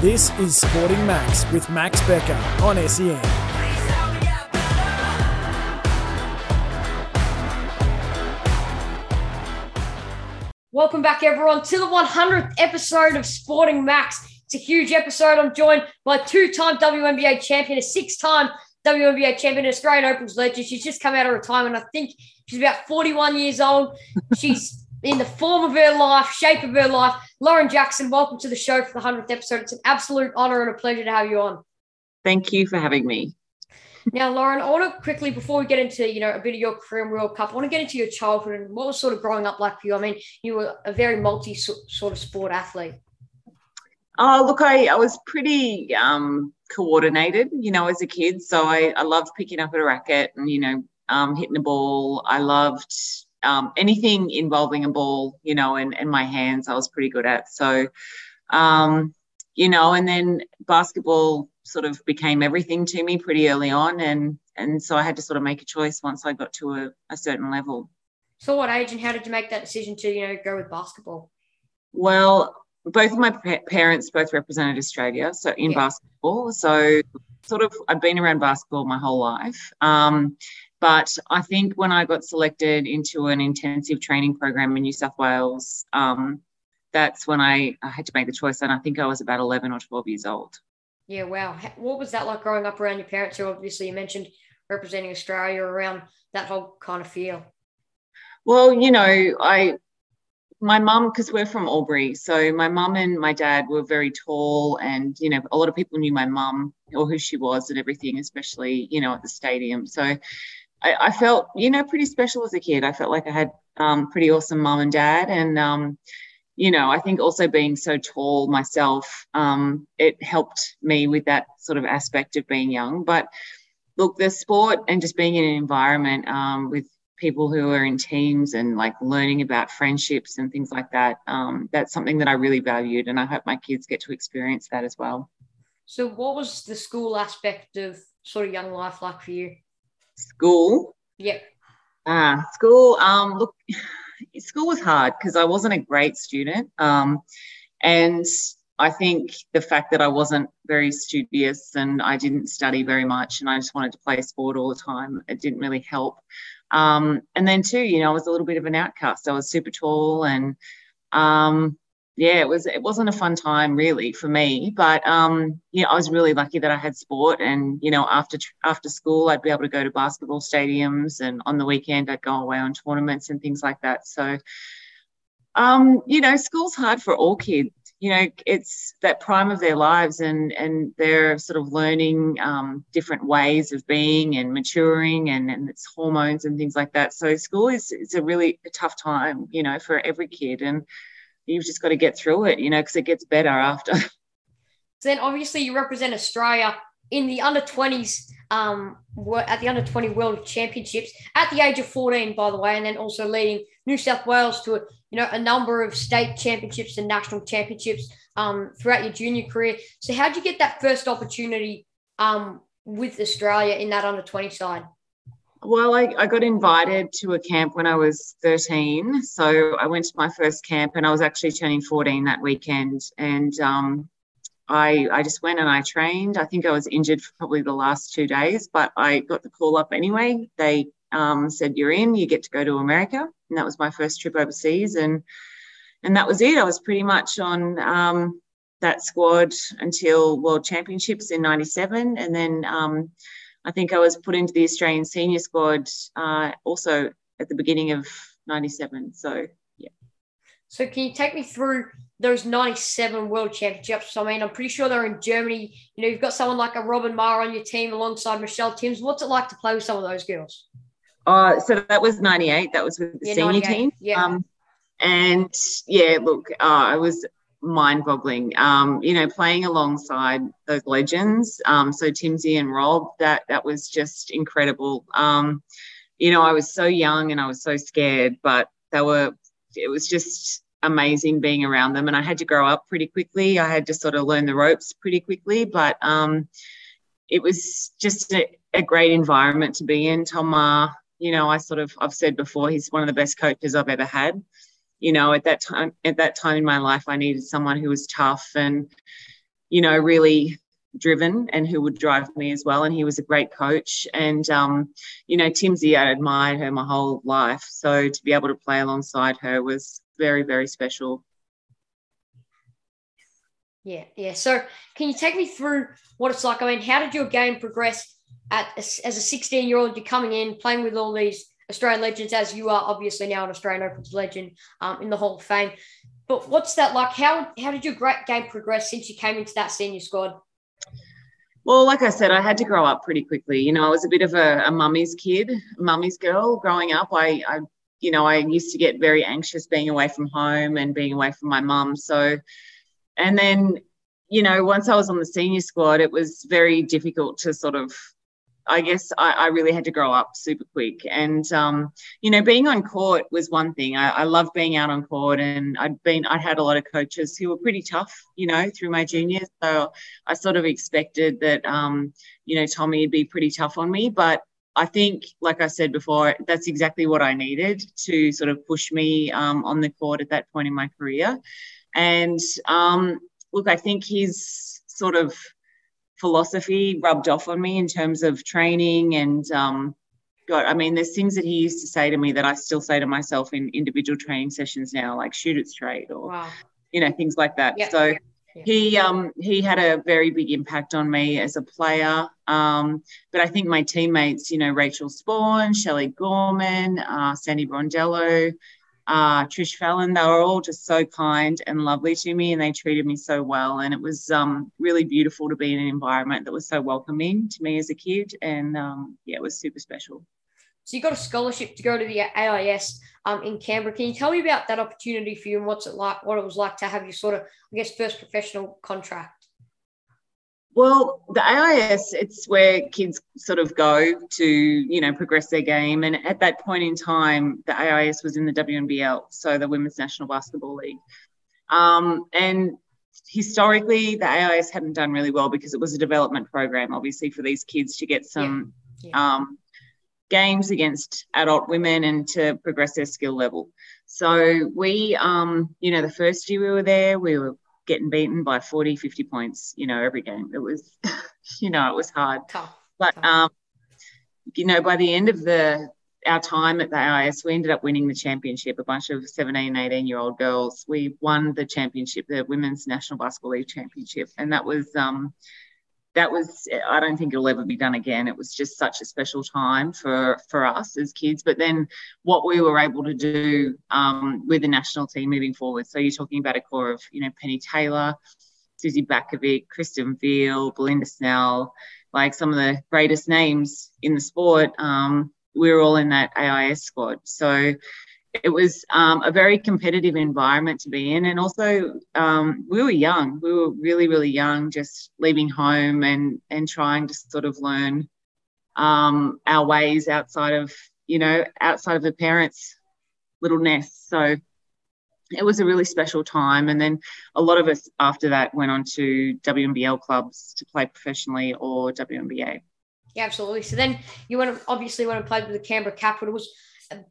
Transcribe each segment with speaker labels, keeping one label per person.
Speaker 1: This is Sporting Max with Max Becker on SEN.
Speaker 2: Welcome back, everyone, to the 100th episode of Sporting Max. It's a huge episode. I'm joined by two-time WNBA champion, a six-time WNBA champion, Australian Opals legend. She's just come out of retirement. I think she's about 41 years old. She's in the form of her life, shape of her life. Lauren Jackson, welcome to the show for the 100th episode. It's an absolute honor and a pleasure to have you on.
Speaker 3: Thank you for having me.
Speaker 2: Now, Lauren, I want to quickly, before we get into, you know, a bit of your career in World Cup, I want to get into your childhood and what was sort of growing up like for you. I mean, you were a very multi sort of sport athlete.
Speaker 3: Oh, look, I, I was pretty um, coordinated, you know, as a kid. So I, I loved picking up a racket and, you know, um, hitting a ball. I loved um, anything involving a ball, you know, and, and my hands, I was pretty good at. So, um, you know, and then basketball sort of became everything to me pretty early on. And, and so I had to sort of make a choice once I got to a, a certain level.
Speaker 2: So, what age and how did you make that decision to, you know, go with basketball?
Speaker 3: Well, both of my parents both represented Australia, so in yeah. basketball. So, sort of, I've been around basketball my whole life. Um, but I think when I got selected into an intensive training program in New South Wales, um, that's when I, I had to make the choice. And I think I was about 11 or 12 years old.
Speaker 2: Yeah, wow. What was that like growing up around your parents? Who obviously you mentioned representing Australia around that whole kind of feel.
Speaker 3: Well, you know, I my mum because we're from Albury, so my mum and my dad were very tall, and you know, a lot of people knew my mum or who she was and everything, especially you know at the stadium. So I, I, felt, you know, pretty special as a kid. I felt like I had um, pretty awesome mom and dad. And, um, you know, I think also being so tall myself, um, it helped me with that sort of aspect of being young. But look, the sport and just being in an environment um, with people who are in teams and like learning about friendships and things like that, um, that's something that I really valued. And I hope my kids get to experience that as well.
Speaker 2: So, what was the school aspect of sort of young life like for you?
Speaker 3: School.
Speaker 2: Yep.
Speaker 3: Ah, school. Um, look, school was hard because I wasn't a great student. Um, and I think the fact that I wasn't very studious and I didn't study very much and I just wanted to play sport all the time, it didn't really help. Um, and then too, you know, I was a little bit of an outcast. I was super tall and um, yeah, it was it wasn't a fun time really for me, but um, you know, I was really lucky that I had sport, and you know, after after school, I'd be able to go to basketball stadiums, and on the weekend, I'd go away on tournaments and things like that. So, um, you know, school's hard for all kids. You know, it's that prime of their lives, and and they're sort of learning um, different ways of being and maturing, and and it's hormones and things like that. So, school is it's a really tough time, you know, for every kid, and you've just got to get through it, you know, because it gets better after.
Speaker 2: So then obviously you represent Australia in the under 20s um, at the under 20 world championships at the age of 14 by the way and then also leading new south wales to you know a number of state championships and national championships um, throughout your junior career so how did you get that first opportunity um, with australia in that under 20 side
Speaker 3: well, I, I, got invited to a camp when I was 13. So I went to my first camp and I was actually turning 14 that weekend. And um, I, I just went and I trained. I think I was injured for probably the last two days, but I got the call up anyway. They um, said, You're in, you get to go to America. And that was my first trip overseas. And and that was it. I was pretty much on um, that squad until World Championships in 97. And then um, I think I was put into the Australian senior squad uh, also at the beginning of 97. So, yeah.
Speaker 2: So, can you take me through those 97 World Championships? I mean, I'm pretty sure they're in Germany. You know, you've got someone like a Robin Maher on your team alongside Michelle Timms. What's it like to play with some of those girls?
Speaker 3: Uh, so that was 98. That was with the yeah, senior team.
Speaker 2: Yeah. Um,
Speaker 3: and yeah, look, uh, I was mind-boggling. Um, you know, playing alongside those legends, um, so Timsey and Rob, that that was just incredible. Um, you know, I was so young and I was so scared, but they were. It was just amazing being around them, and I had to grow up pretty quickly. I had to sort of learn the ropes pretty quickly, but um, it was just a, a great environment to be in. Tom you know, I sort of I've said before, he's one of the best coaches I've ever had you know at that time at that time in my life i needed someone who was tough and you know, really driven and who would drive me as well. And he was a great coach. And, um, you know, Timsy, I admired her my whole life. So to be able to play alongside her was very, very special.
Speaker 2: Yeah, yeah. So can you take me through what it's like? I mean, how did your game progress at as a 16 year old? You're coming in, playing with all these Australian legends, as you are obviously now an Australian Opals legend um, in the Hall of Fame. But what's that like? How how did your great game progress since you came into that senior squad?
Speaker 3: Well, like I said, I had to grow up pretty quickly. You know, I was a bit of a, a mummy's kid, mummy's girl growing up. I, I, you know, I used to get very anxious being away from home and being away from my mum. So, and then, you know, once I was on the senior squad, it was very difficult to sort of I guess I, I, really had to grow up super quick. And, um, you know, being on court was one thing. I, I love being out on court and I'd been, I had a lot of coaches who were pretty tough, you know, through my juniors. So I sort of expected that, um, you know, Tommy would be pretty tough on me. But I think, like I said before, that's exactly what I needed to sort of push me um, on the court at that point in my career. And um, look, I think he's sort of, philosophy rubbed off on me in terms of training and um, God, I mean, there's things that he used to say to me that I still say to myself in individual training sessions now, like shoot it straight or wow. you know things like that. Yep. So yeah. he um, he had a very big impact on me as a player. Um, but I think my teammates, you know, Rachael Sporn, Shelley Gorman, uh, Sandy Brondello, uh, Trish Fallon, they were all just so kind and lovely to me and they treated me so well. And it was um, really beautiful to be in an environment that was so welcoming to me as a kid. And um, yeah, it was super special.
Speaker 2: So you got a scholarship to go to the AIS um, in Canberra. Can you tell me about that opportunity for you and what's it like, what it was like to have your sort of, I guess, first professional contract?
Speaker 3: Well, the AIS, it's where kids sort of go to, you know, progress their game. And at that point in time, the AIS was in the WNBL, so the Women's National Basketball League. Um, and historically, the AIS hadn't done really well because it was a development program, obviously, for these kids to get some yeah. Yeah. Um, games against adult women and to progress their skill level. So we, um, you know, the first year we were there, we were getting beaten by 40, 50 points, you know, every game. It was, you know, it was hard.
Speaker 2: Tough.
Speaker 3: But, um, you know, by the end of the our time at the AIS, we ended up winning the championship. A bunch of 17, 18 year old girls. We won the championship, the Women's National Basketball League Championship. And that was, um, that was I don't think it'll ever be done again. It was just such a special time for for us as kids. But then what we were able to do um, with the national team moving forward. So you're talking about a core of you know Penny Taylor, Suzy Batkovic, Kristen Veal, Belinda Snell, like some of the greatest names in the sport. Um, We're all in that AIS squad. So it was um, a very competitive environment to be in. And also, um, we were young. We were really, really young, just leaving home and, and trying to sort of learn um, our ways outside of, you know, outside of the parents' little nest. So it was a really special time. And then a lot of us after that went on to WNBL clubs to play professionally or WNBA.
Speaker 2: Yeah, absolutely. So then you went obviously went and played with the Canberra Capitals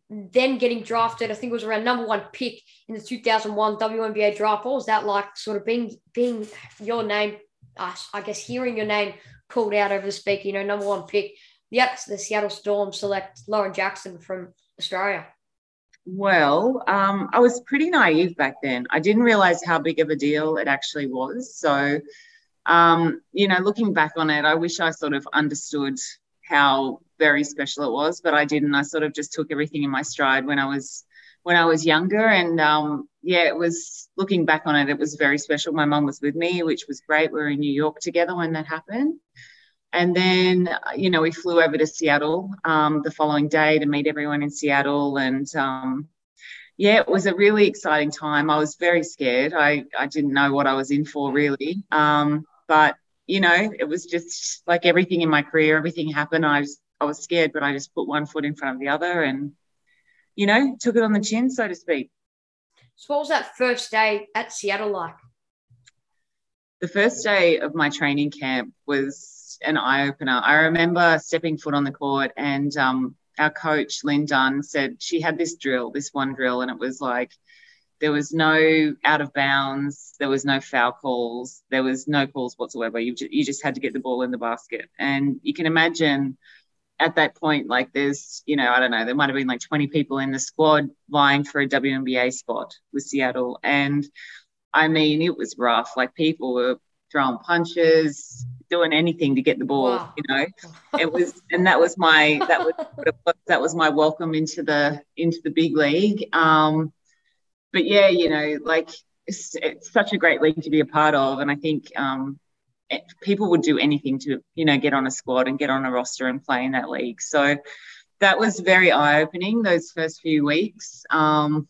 Speaker 2: then getting drafted, I think it was around number one pick in the 2001 WNBA draft. What was that like? Sort of being being your name, uh, I guess, hearing your name called out over the speaker. You know, number one pick. Yep, the Seattle Storm select Lauren Jackson from Australia.
Speaker 3: Well, um, I was pretty naive back then. I didn't realize how big of a deal it actually was. So, um, you know, looking back on it, I wish I sort of understood how very special it was, but I didn't. I sort of just took everything in my stride when I was when I was younger, and um, yeah, it was looking back on it, it was very special. My mum was with me, which was great. We were in New York together when that happened. And then, you know, we flew over to Seattle um, the following day to meet everyone in Seattle. And um, yeah, it was a really exciting time. I was very scared. I, I didn't know what I was in for really. Um, but, you know, it was just like everything in my career, everything happened. I was I was scared, but I just put one foot in front of the other and, you know, took it on the chin, so to speak.
Speaker 2: So, what was that first day at Seattle like?
Speaker 3: The first day of my training camp was an eye opener. I remember stepping foot on the court, and um, our coach, Lin Dunn, said she had this drill, this one drill, and it was like, There was no out of bounds. There was no foul calls. There was no calls whatsoever. You just, you just had to get the ball in the basket. And you can imagine at that point, like there's, you know, I don't know, there might have been like 20 people in the squad vying for a WNBA spot with Seattle. And I mean, it was rough. Like people were throwing punches, doing anything to get the ball, wow. you know. It was and that was my that was that was my welcome into the into the big league. Um but yeah, you know, like it's, it's such a great league to be a part of. And I think um people would do anything to you know get on a squad and get on a roster and play in that league. So that was very eye-opening those first few weeks. Um,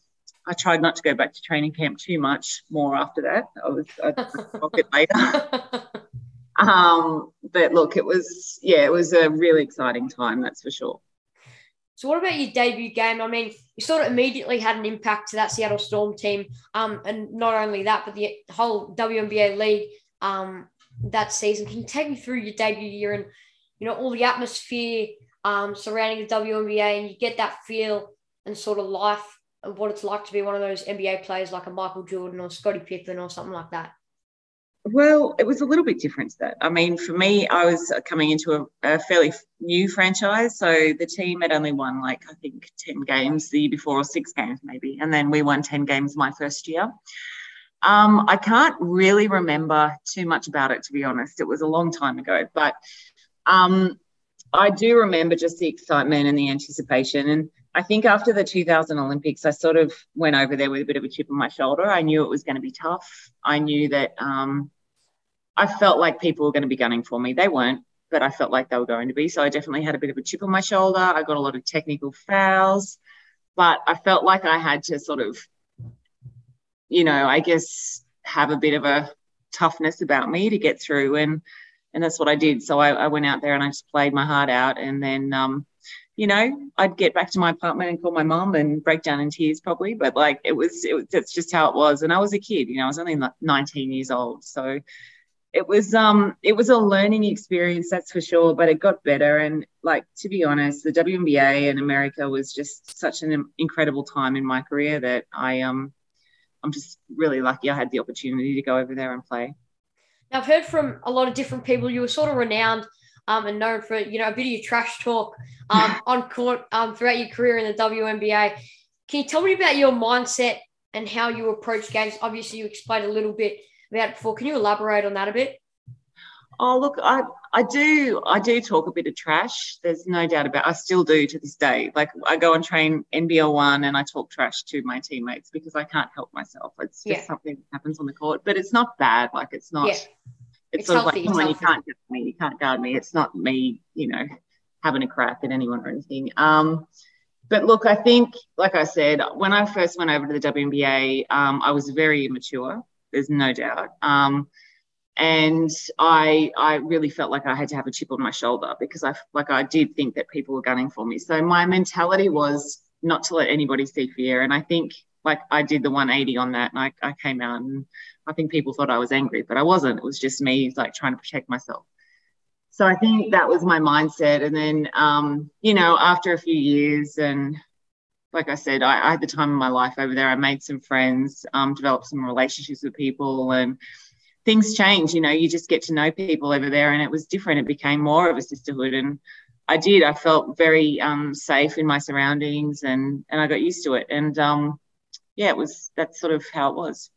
Speaker 3: i tried not to go back to training camp too much more after that. I was a bit later. Um, but look it was yeah it was a really exciting time that's for sure.
Speaker 2: So, what about your debut game? I mean, you sort of immediately had an impact to that Seattle Storm team, um, and not only that, but the whole WNBA league. Um, that season. Can you take me through your debut year and you know all the atmosphere um, surrounding the WNBA, and you get that feel and sort of life of what it's like to be one of those NBA players like a Michael Jordan or Scottie Pippen or something like that?
Speaker 3: Well, it was a little bit different to that. I mean, for me, I was coming into a, a, fairly new franchise. So the team had only won like, I think, 10 games the year before, or six games maybe. And then we won 10 games my first year. Um, I can't really remember too much about it, to be honest. It was a long time ago, but um, I do remember just the excitement and the anticipation. And I think after the 2000 Olympics, I sort of went over there with a bit of a chip on my shoulder. I knew it was going to be tough. I knew that um, I felt like people were going to be gunning for me. They weren't, but I felt like they were going to be. So I definitely had a bit of a chip on my shoulder. I got a lot of technical fouls, but I felt like I had to sort of you know, I guess have a bit of a toughness about me to get through. And and that's what I did. So I, I went out there and I just played my heart out. And then um, you know, I'd get back to my apartment and call my mom and break down in tears probably. But like it was, it was that's just how it was. And I was a kid, you know, I was only 19 years old. So it was um it was a learning experience that's for sure but it got better and like to be honest the WNBA in America was just such an incredible time in my career that I um I'm just really lucky I had the opportunity to go over there and play.
Speaker 2: Now, I've heard from a lot of different people. You were sort of renowned um, and known for you know a bit of your trash talk um, on court um, throughout your career in the WNBA. Can you tell me about your mindset and how you approach games? Obviously, you explained a little bit about it before. Can you elaborate on that a bit?
Speaker 3: Oh, look, I I do I do talk a bit of trash. There's no doubt about. It. I still do to this day. Like I go and train NBL one, and I talk trash to my teammates because I can't help myself. It's just yeah. something that happens on the court, but it's not bad. Like it's not. Yeah. It's, it's, sort healthy, of like, come on, you can't get me, you can't guard me. It's not me, you know, having a crack at anyone or anything. Um, but look, I think, like I said, when I first went over to the WNBA, um, I was very immature. There's no doubt. Um, and I I really felt like I had to have a chip on my shoulder because I like I did think that people were gunning for me. So my mentality was not to let anybody see fear, and I think like I did the 180 on that, and I, I came out and I think people thought I was angry, but I wasn't. It was just me like trying to protect myself. So I think that was my mindset, and then um, you know after a few years and like I said, I, I, had the time of my life over there. I made some friends, um, developed some relationships with people, and things change you know you just get to know people over there and it was different it became more of a sisterhood and i did i felt very um, safe in my surroundings and and i got used to it and um, yeah it was that's sort of how it was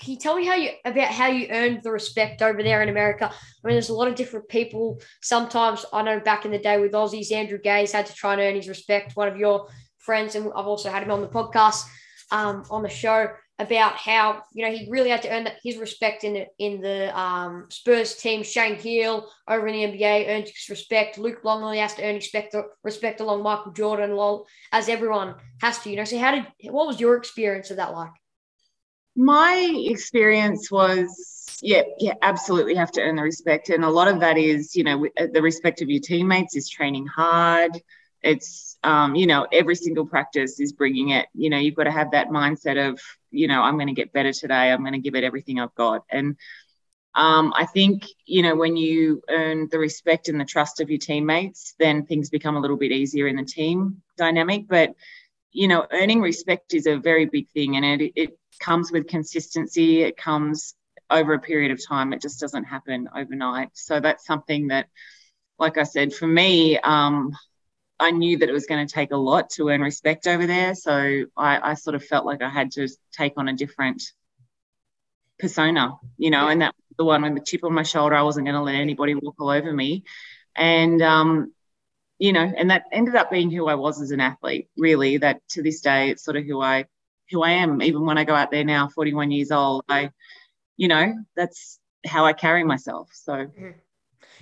Speaker 2: can you tell me how you about how you earned the respect over there in America? I mean, there's a lot of different people. Sometimes I know back in the day with Aussies, Andrew Gaze had to try and earn his respect. One of your friends, and I've also had him on the podcast um, on the show about how you know he really had to earn his respect in the in the um, Spurs team. Shane Heal over in the NBA earned his respect. Luke Longley has to earn respect respect along Michael Jordan, lol, as everyone has to. You know, so how did what was your experience of that like?
Speaker 3: My experience was yeah, yeah, absolutely have to earn the respect, and a lot of that is you know the respect of your teammates is training hard. It's um, you know every single practice is bringing it. You know you've got to have that mindset of you know, I'm going to get better today. I'm going to give it everything I've got. And um, I think, you know, when you earn the respect and the trust of your teammates, then things become a little bit easier in the team dynamic. But you know, earning respect is a very big thing, and it it comes with consistency. It comes over a period of time. It just doesn't happen overnight. So that's something that, like I said, for me, um, I knew that it was going to take a lot to earn respect over there. So I, I sort of felt like I had to take on a different persona, you know, and that the one with the chip on my shoulder. I wasn't going to let anybody walk all over me. And, um, you know, and that ended up being who I was as an athlete, really, that to this day, it's sort of who I, who I am. Even when I go out there now, 41 years old, I, you know, that's how I carry myself. So, mm-hmm.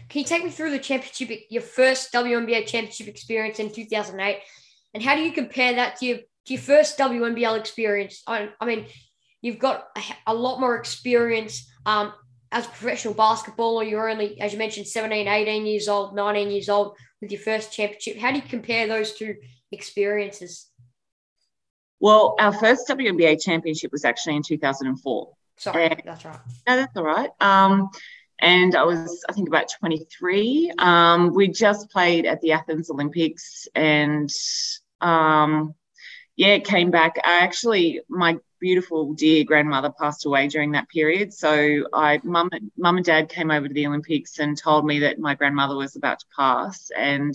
Speaker 2: Can you take me through the championship, your first WNBA championship experience in 2008, and how do you compare that to your to your first WNBL experience? I, I mean, you've got a, a lot more experience um, as a professional basketballer. You're only, as you mentioned, 17, 18 years old, 19 years old with your first championship. How do you compare those two experiences?
Speaker 3: Well, our first WNBA championship was actually in 2004.
Speaker 2: Sorry, and, that's right.
Speaker 3: No, that's all right. Um, and I was, I think, about 23. Um, we just played at the Athens Olympics, and um, yeah, came back. I actually, my beautiful dear grandmother passed away during that period, so I, mum, mum and dad came over to the Olympics and told me that my grandmother was about to pass, and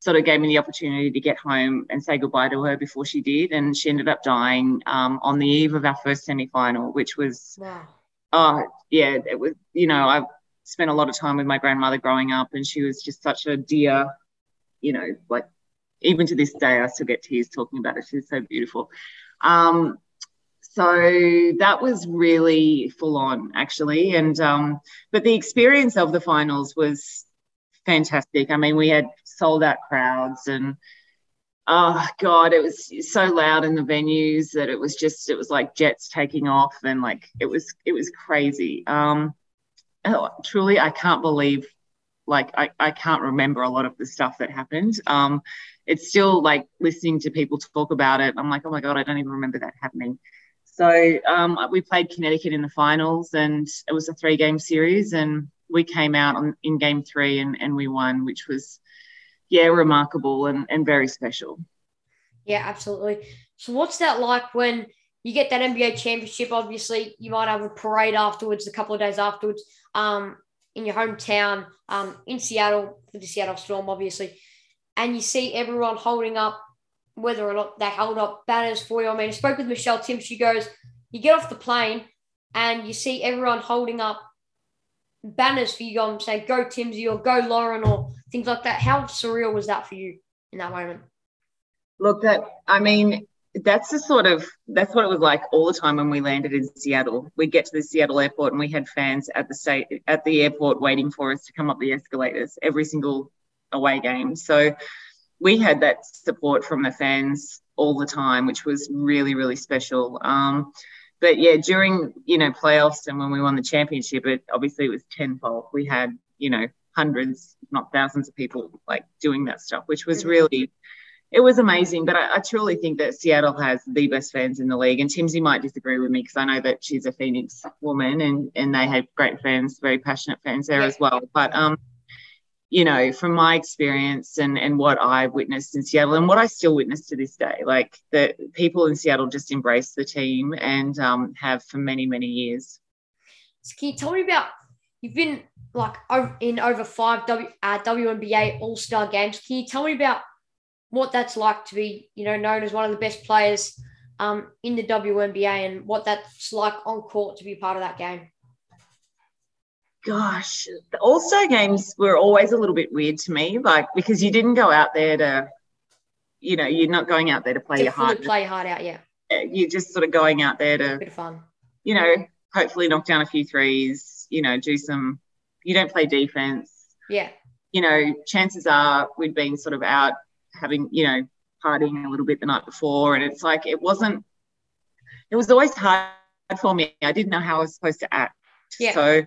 Speaker 3: sort of gave me the opportunity to get home and say goodbye to her before she did, and she ended up dying um, on the eve of our first semi final, which was. Oh yeah, it was. You know, I've spent a lot of time with my grandmother growing up, and she was just such a dear. You know, like even to this day, I still get tears talking about it. She's so beautiful. Um, so that was really full on, actually. And um, but the experience of the finals was fantastic. I mean, we had sold out crowds and oh god it was so loud in the venues that it was just it was like jets taking off and like it was it was crazy. Um oh, truly i can't believe like I, I can't remember a lot of the stuff that happened. Um it's still like listening to people talk about it. I'm like oh my god i don't even remember that happening. So um, we played connecticut in the finals and it was a three game series and we came out on, in game three and, and we won which was yeah, remarkable and, and very special.
Speaker 2: Yeah, absolutely. So, what's that like when you get that NBA championship? Obviously, you might have a parade afterwards, a couple of days afterwards, um, in your hometown, um, in Seattle for the Seattle Storm, obviously, and you see everyone holding up, whether or not they held up banners for you. I mean, I spoke with Michelle Tim. She goes, you get off the plane and you see everyone holding up banners for you I'm saying, go Timsy or go Lauren or things like that. How surreal was that for you in that moment?
Speaker 3: Look, that I mean, that's the sort of that's what it was like all the time when we landed in Seattle. We'd get to the Seattle airport and we had fans at the state at the airport waiting for us to come up the escalators every single away game. So we had that support from the fans all the time, which was really, really special. Um, but yeah, during you know playoffs and when we won the championship, it obviously it was tenfold. We had you know hundreds, not thousands, of people like doing that stuff, which was mm-hmm. really it was amazing. But I, I, truly think that Seattle has the best fans in the league. And Timsy might disagree with me because I know that she's a Phoenix woman and and they have great fans, very passionate fans there as well. But um, you know, from my experience and, and what I've witnessed in Seattle and what I still witness to this day, like the people in Seattle just embrace the team and um, have for many, many years.
Speaker 2: So can you tell me about, you've been like in over five w, uh, WNBA All-Star games. Can you tell me about what that's like to be, you know, known as one of the best players um, in the WNBA and what that's like on court to be part of that game?
Speaker 3: gosh, the All Star games were always a little bit weird to me, like because you didn't go out there to, you know, you're not going out there to play
Speaker 2: to
Speaker 3: your heart.
Speaker 2: Play your heart out, yeah.
Speaker 3: You're just sort of going out there to,
Speaker 2: bit of fun.
Speaker 3: You know, hopefully knock down a few threes. You know, do some. You don't play defense.
Speaker 2: Yeah.
Speaker 3: You know, chances are we'd been sort of out having, you know, partying a little bit the night before, and it's like it wasn't. It was always hard for me. I didn't know how I was supposed to act.
Speaker 2: Yeah.
Speaker 3: So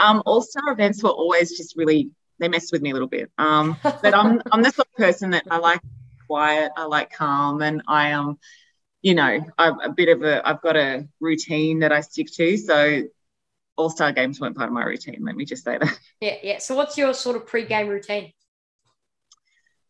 Speaker 3: um, All Star events were always just really they messed with me a little bit. Um, but I'm I'm the sort of person that I like quiet, I like calm, and I am, um, you know, I'm a bit of a I've got a routine that I stick to. So All Star games weren't part of my routine. Let me just say that.
Speaker 2: Yeah, yeah. So what's your sort of pre-game routine?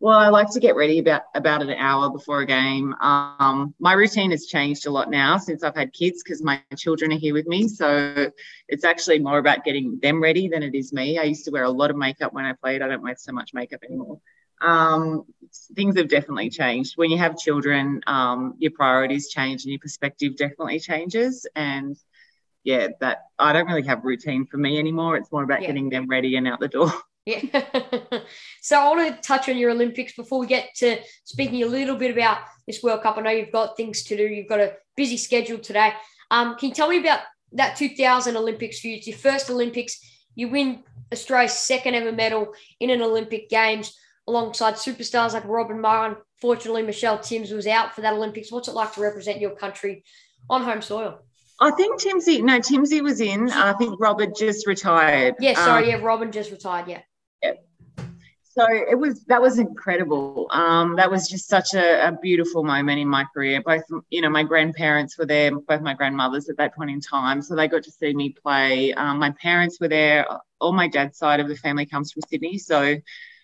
Speaker 3: Well, I like to get ready about about an hour before a game. Um, my routine has changed a lot now since I've had kids because my children are here with me. So it's actually more about getting them ready than it is me. I used to wear a lot of makeup when I played. I don't wear so much makeup anymore. Um, things have definitely changed. When you have children, um, your priorities change and your perspective definitely changes. And yeah, that I don't really have routine for me anymore. It's more about yeah. getting them ready and out the door.
Speaker 2: Yeah. so I want to touch on your Olympics before we get to speaking a little bit about this World Cup. I know you've got things to do. You've got a busy schedule today. Um, can you tell me about that 2000 Olympics for you? It's your first Olympics. You win Australia's second ever medal in an Olympic Games alongside superstars like Robin Maher. Unfortunately, Michelle Timms was out for that Olympics. What's it like to represent your country on home soil?
Speaker 3: I think Timsy, no, Timsy was in. I think Robert just retired.
Speaker 2: Yeah, sorry, um, yeah, Robin just retired. Yeah.
Speaker 3: Yeah. So it was that was incredible. Um, that was just such a, a, beautiful moment in my career. Both, you know, my grandparents were there, both my grandmothers at that point in time, so they got to see me play. Um, my parents were there. All my dad's side of the family comes from Sydney, so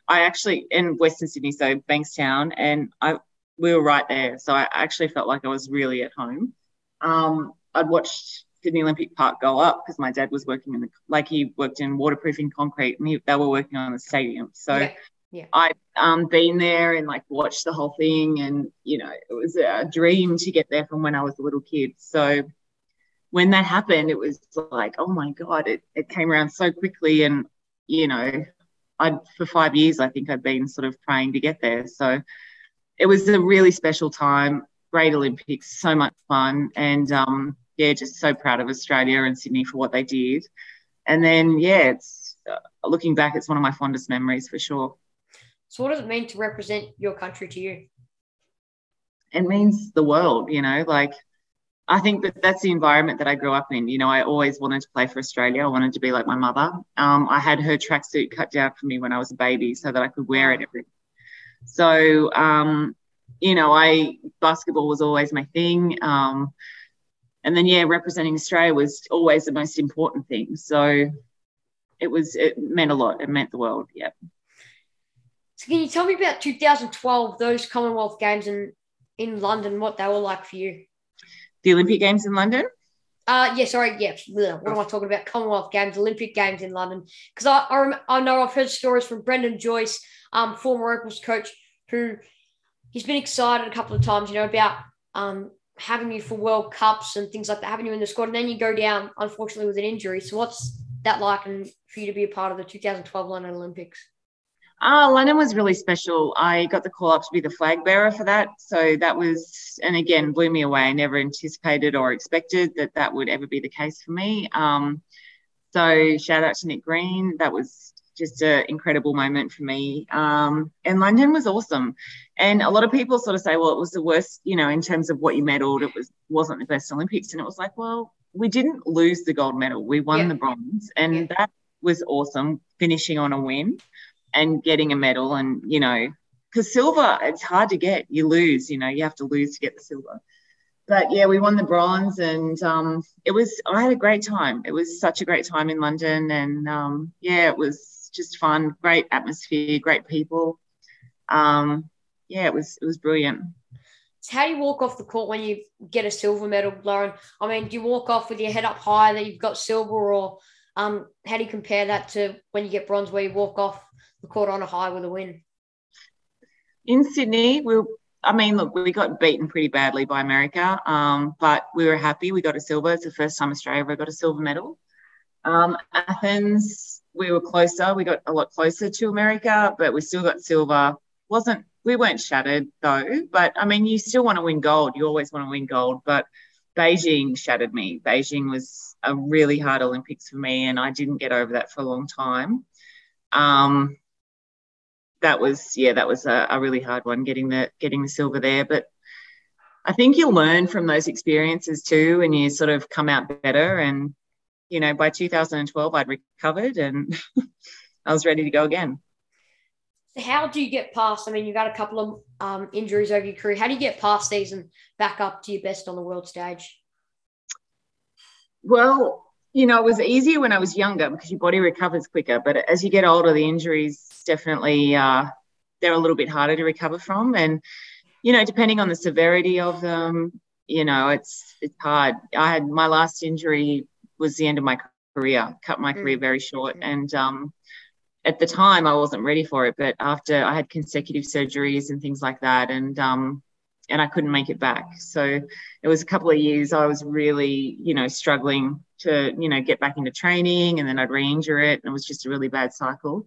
Speaker 3: I actually in Western Sydney, so Bankstown, and I we were right there. So I actually felt like I was really at home. Um, I'd watched Sydney Olympic Park go up because my dad was working in the like he worked in waterproofing concrete and he, they were working on the stadium. So yeah. Yeah. I'd um, been there and like watched the whole thing, and you know it was a dream to get there from when I was a little kid. So when that happened, it was like, oh my god, it it came around so quickly, and you know, I for five years I think I'd been sort of praying to get there. So it was a really special time, great Olympics, so much fun, and um, yeah, just so proud of Australia and Sydney for what they did. And then, yeah, it's uh, looking back, it's one of my fondest memories for sure.
Speaker 2: So, what does it mean to represent your country to you?
Speaker 3: It means the world, you know, like I think that that's the environment that I grew up in. You know, I always wanted to play for Australia. I wanted to be like my mother. Um, I had her tracksuit cut down for me when I was a baby so that I could wear it every. So, um, you know, I basketball was always my thing. Um, and then yeah, representing Australia was always the most important thing. So it was it meant a lot. It meant the world. Yeah.
Speaker 2: So can you tell me about 2012, those Commonwealth Games in in London, what they were like for you?
Speaker 3: The Olympic Games in London.
Speaker 2: Uh, yeah, sorry, yeah. What am I talking about? Commonwealth Games, Olympic Games in London. Because I, I, I know I've heard stories from Brendan Joyce, um, former Opals coach, who he's been excited a couple of times, you know, about um, having you for World Cups and things like that, having you in the squad, and then you go down, unfortunately, with an injury. So, what's that like and for you to be a part of the 2012 London Olympics?
Speaker 3: Uh, London was really special. I got the call up to be the flag bearer for that. So that was, and again, blew me away. I never anticipated or expected that that would ever be the case for me. Um, so shout out to Nick Green. That was just an incredible moment for me. Um, and London was awesome. And a lot of people sort of say, well, it was the worst, you know, in terms of what you medaled, it was wasn't the best Olympics. And it was like, well, we didn't lose the gold medal. We won yeah. the bronze. And yeah. that was awesome, finishing on a win and getting a medal. And, you know, because silver, it's hard to get. You lose, you know, you have to lose to get the silver but yeah, we won the bronze, and um, it was. I had a great time. It was such a great time in London, and um, yeah, it was just fun, great atmosphere, great people. Um, yeah, it was it was brilliant.
Speaker 2: So how do you walk off the court when you get a silver medal, Lauren? I mean, do you walk off with your head up high that you've got silver, or um, how do you compare that to when you get bronze, where you walk off the court on a high with a win?
Speaker 3: In Sydney, we I mean, look, we got beaten pretty badly by America, um, but we were happy. We got a silver. It's the first time Australia ever got a silver medal. Um, Athens, we were closer. We got a lot closer to America, but we still got silver. wasn't We weren't shattered though. But I mean, you still want to win gold. You always want to win gold. But Beijing shattered me. Beijing was a really hard Olympics for me, and I didn't get over that for a long time. Um, that was yeah, that was a, a really hard one getting the getting the silver there. But I think you'll learn from those experiences too, and you sort of come out better and you know, by 2012, I'd recovered and I was ready to go again.
Speaker 2: How do you get past? I mean, you've got a couple of um, injuries over your career. How do you get past these and back up to your best on the world stage?
Speaker 3: Well, you know, it was easier when I was younger because your body recovers quicker. But as you get older, the injuries definitely uh, they're a little bit harder to recover from. And, you know, depending on the severity of them, you know, it's it's hard. I had my last injury was the end of my career, cut my career mm. very short. And um, at the time, I wasn't ready for it. But after I had consecutive surgeries and things like that, and um, and I couldn't make it back. So it was a couple of years I was really, you know, struggling to, you know, get back into training and then I'd re-injure it and it was just a really bad cycle.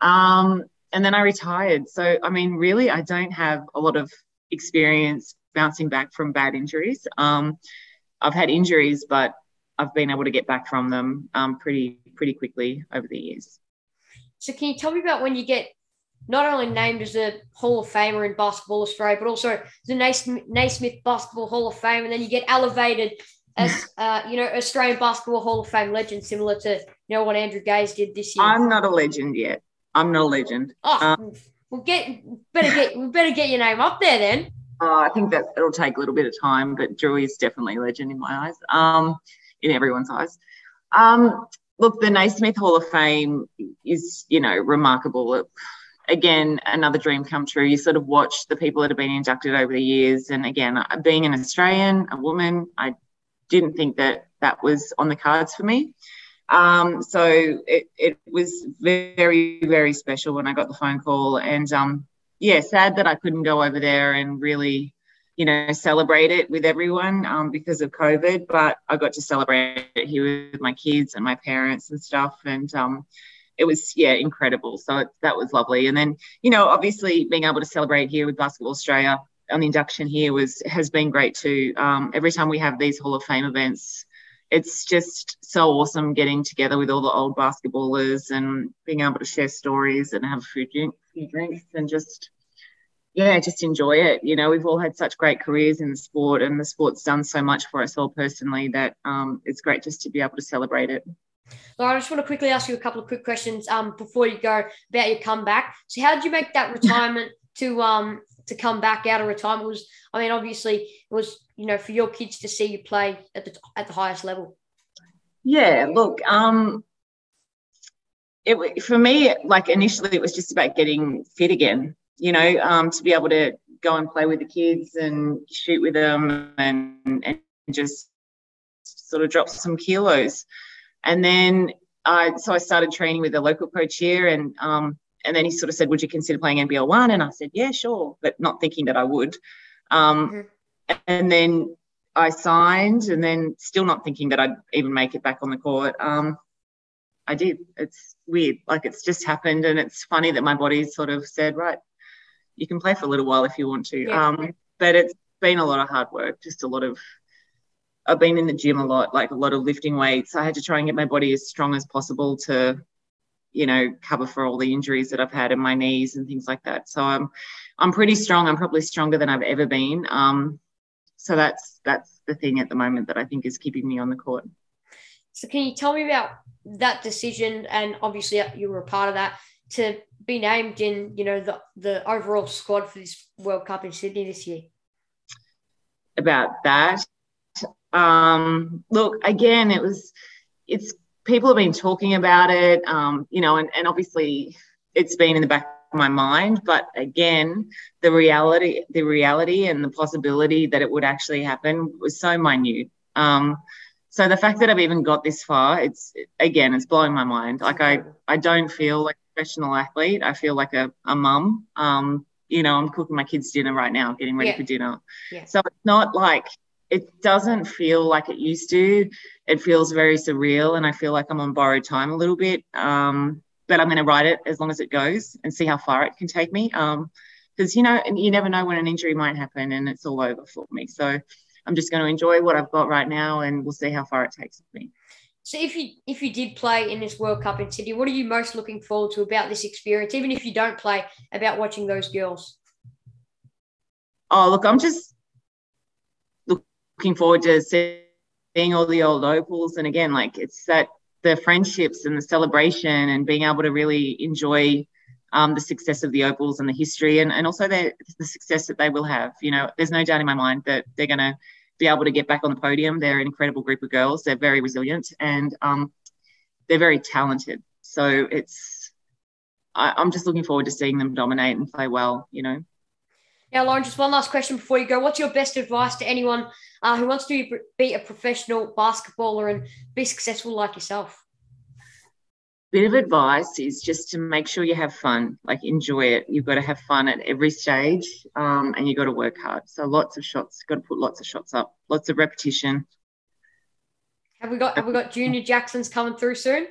Speaker 3: Um, and then I retired. So, I mean, really, I don't have a lot of experience bouncing back from bad injuries. Um, I've had injuries, but I've been able to get back from them um, pretty pretty quickly over the years.
Speaker 2: So, can you tell me about when you get not only named as a Hall of Famer in Basketball Australia, but also the Naismith Basketball Hall of Fame, and then you get elevated as uh, you know Australian Basketball Hall of Fame legend, similar to you know what Andrew Gaze did this year.
Speaker 3: I'm not a legend yet. I'm not a legend.
Speaker 2: Oh, um, we'll get better get we better get your name up there then.
Speaker 3: Uh, I think that it'll take a little bit of time, but Drew is definitely a legend in my eyes, um, in everyone's eyes. Um, look, the Naismith Hall of Fame is, you know, remarkable again, another dream come true. You sort of watch the people that have been inducted over the years. And again, uh, being an Australian, a woman, I didn't think that that was on the cards for me. Um, so it, it was very, very special when I got the phone call. And um, yeah, sad that I couldn't go over there and really, you know, celebrate it with everyone um, because of COVID. But I got to celebrate it here with my kids and my parents and stuff. And um, it was yeah incredible. So it, that was lovely. And then you know obviously being able to celebrate here with Basketball Australia on the induction here was has been great too. Um, every time we have these Hall of Fame events, it's just so awesome getting together with all the old basketballers and being able to share stories and have a few, drink, few drinks and just yeah, just enjoy it. You know, we've all had such great careers in the sport, and the sport's done so much for us all personally that um, it's great just to be able to celebrate it.
Speaker 2: Laura, I just want to quickly ask you a couple of quick questions um, before you go about your comeback. So, how did you make that retirement to um to come back out of retirement? It was I mean, obviously, it was you know for your kids to see you play at the at the highest level.
Speaker 3: Yeah, look, um, it for me, like initially, it was just about getting fit again. You know, um, to be able to go and play with the kids and shoot with them and and just sort of drop some kilos. And then I, so I started training with a local coach here and, um, and then he sort of said, would you consider playing NBL one? And I said, yeah, sure, but not thinking that I would. Um, mm-hmm. And then I signed and then still not thinking that I'd even make it back on the court. Um, I did. It's weird. Like it's just happened. And it's funny that my body sort of said, right, you can play for a little while if you want to. Yeah. Um, but it's been a lot of hard work, just a lot of I've been in the gym a lot, like a lot of lifting weights. I had to try and get my body as strong as possible to, you know, cover for all the injuries that I've had in my knees and things like that. So I'm, I'm pretty strong. I'm probably stronger than I've ever been. Um, so that's that's the thing at the moment that I think is keeping me on the court.
Speaker 2: So can you tell me about that decision? And obviously you were a part of that to be named in, you know, the the overall squad for this World Cup in Sydney this year.
Speaker 3: About that, um, look, again, it was, it's people have been talking about it, um, you know, and, and obviously it's been in the back of my mind, but again, the reality, the reality and the possibility that it would actually happen was so minute. Um, so the fact that I've even got this far, it's again, it's blowing my mind. Like I, I don't feel like a professional athlete. I feel like a, a mum. Um, you know, I'm cooking my kids dinner right now, getting ready yeah. for dinner. Yeah. So it's not like it doesn't feel like it used to. It feels very surreal, and I feel like I'm on borrowed time a little bit. Um, but I'm going to ride it as long as it goes and see how far it can take me. Because um, you know, you never know when an injury might happen, and it's all over for me. So I'm just going to enjoy what I've got right now, and we'll see how far it takes me.
Speaker 2: So if you if you did play in this World Cup in Sydney, what are you most looking forward to about this experience? Even if you don't play, about watching those girls.
Speaker 3: Oh, look, I'm just looking forward to seeing all the old opals. And again, like it's that the friendships and the celebration and being able to really enjoy um, the success of the opals and the history and, and also the, the success that they will have. You know, there's no doubt in my mind that they're going to be able to get back on the podium. They're an incredible group of girls. They're very resilient and um, they're very talented. So it's I, I'm just looking forward to seeing them dominate and play well. You know.
Speaker 2: Now, Lauren, just one last question before you go. What's your best advice to anyone uh, who wants to be a professional basketballer and be successful like yourself?
Speaker 3: Bit of advice is just to make sure you have fun, like enjoy it. You've got to have fun at every stage um, and you've got to work hard. So lots of shots, got to put lots of shots up, lots of repetition.
Speaker 2: Have we got have we got junior Jacksons coming through soon?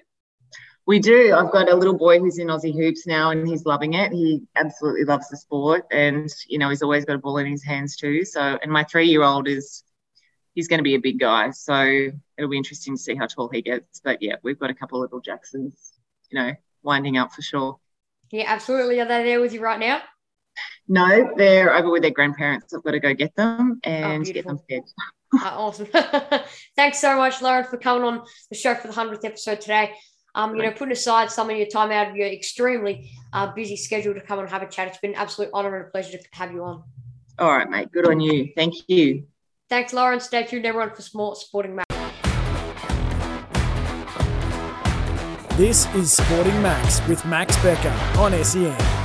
Speaker 3: We do. I've got a little boy who's in Aussie hoops now, and he's loving it. He absolutely loves the sport, and you know he's always got a ball in his hands too. So, and my three-year-old is he's going to be a big guy. So it'll be interesting to see how tall he gets. But yeah, we've got a couple of little Jacksons, you know, winding up for sure.
Speaker 2: Yeah, absolutely. Are they there with you right now?
Speaker 3: No, they're over with their grandparents. I've got to go get them and oh, get them fed.
Speaker 2: uh, awesome. Thanks so much, Lauren, for coming on the show for the 100th episode today um, you know, putting aside some of your time out of your extremely uh, busy schedule to come and have a chat. It's been an absolute honor and a pleasure to have you on.
Speaker 3: All right, mate. Good on you. Thank you.
Speaker 2: Thanks, Lauren. Stay tuned, everyone, for Smart Sporting Max.
Speaker 1: This is Sporting Max with Max Becker on SEN.